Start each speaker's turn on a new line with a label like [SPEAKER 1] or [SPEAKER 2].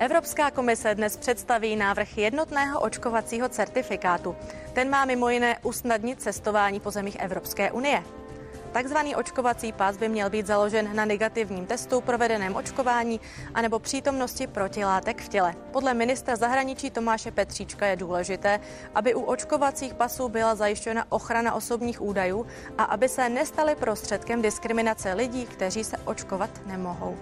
[SPEAKER 1] Evropská komise dnes představí návrh jednotného očkovacího certifikátu. Ten má mimo jiné usnadnit cestování po zemích Evropské unie. Takzvaný očkovací pás by měl být založen na negativním testu, provedeném očkování anebo přítomnosti protilátek v těle. Podle ministra zahraničí Tomáše Petříčka je důležité, aby u očkovacích pasů byla zajištěna ochrana osobních údajů a aby se nestaly prostředkem diskriminace lidí, kteří se očkovat nemohou.